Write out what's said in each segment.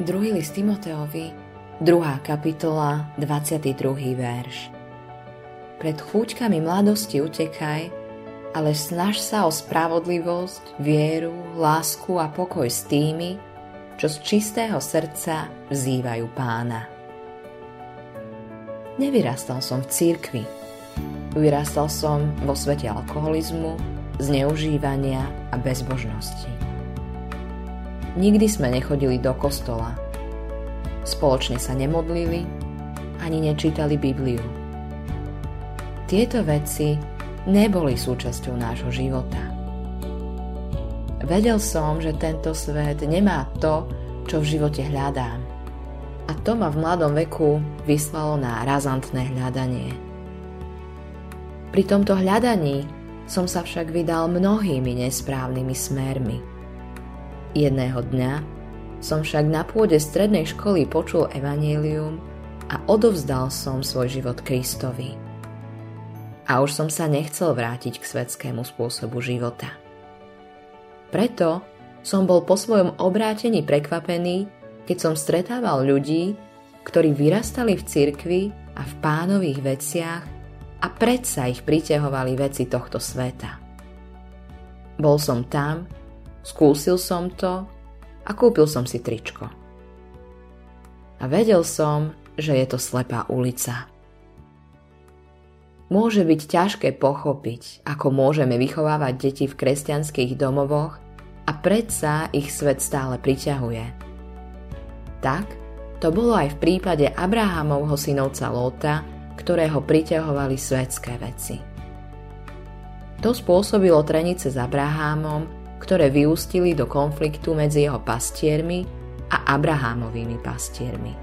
2. list Timoteovi, 2. kapitola, 22. verš. Pred chúťkami mladosti utekaj, ale snaž sa o spravodlivosť, vieru, lásku a pokoj s tými, čo z čistého srdca vzývajú pána. Nevyrastal som v církvi. Vyrastal som vo svete alkoholizmu, zneužívania a bezbožnosti. Nikdy sme nechodili do kostola. Spoločne sa nemodlili, ani nečítali Bibliu. Tieto veci neboli súčasťou nášho života. Vedel som, že tento svet nemá to, čo v živote hľadám. A to ma v mladom veku vyslalo na razantné hľadanie. Pri tomto hľadaní som sa však vydal mnohými nesprávnymi smermi. Jedného dňa som však na pôde strednej školy počul evanílium a odovzdal som svoj život Kristovi. A už som sa nechcel vrátiť k svetskému spôsobu života. Preto som bol po svojom obrátení prekvapený, keď som stretával ľudí, ktorí vyrastali v cirkvi a v pánových veciach a predsa ich priťahovali veci tohto sveta. Bol som tam, skúsil som to a kúpil som si tričko. A vedel som, že je to slepá ulica. Môže byť ťažké pochopiť, ako môžeme vychovávať deti v kresťanských domovoch a predsa ich svet stále priťahuje. Tak to bolo aj v prípade Abrahamovho synovca Lóta, ktorého priťahovali svetské veci. To spôsobilo trenice s Abrahámom, ktoré vyústili do konfliktu medzi jeho pastiermi a Abrahámovými pastiermi.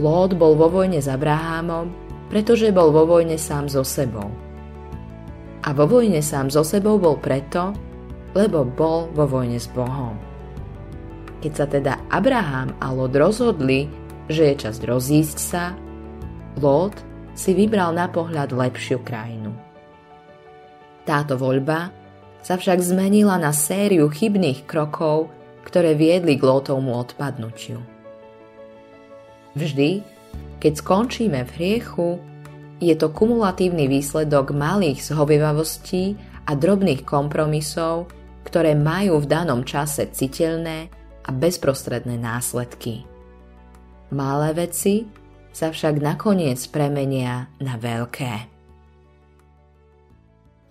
Lót bol vo vojne s Abrahámom, pretože bol vo vojne sám so sebou. A vo vojne sám so sebou bol preto, lebo bol vo vojne s Bohom. Keď sa teda Abraham a Lot rozhodli, že je čas rozísť sa, Lót si vybral na pohľad lepšiu krajinu. Táto voľba sa však zmenila na sériu chybných krokov, ktoré viedli k Lótovmu odpadnutiu. Vždy, keď skončíme v hriechu, je to kumulatívny výsledok malých zhovievavostí a drobných kompromisov, ktoré majú v danom čase citeľné a bezprostredné následky. Malé veci sa však nakoniec premenia na veľké.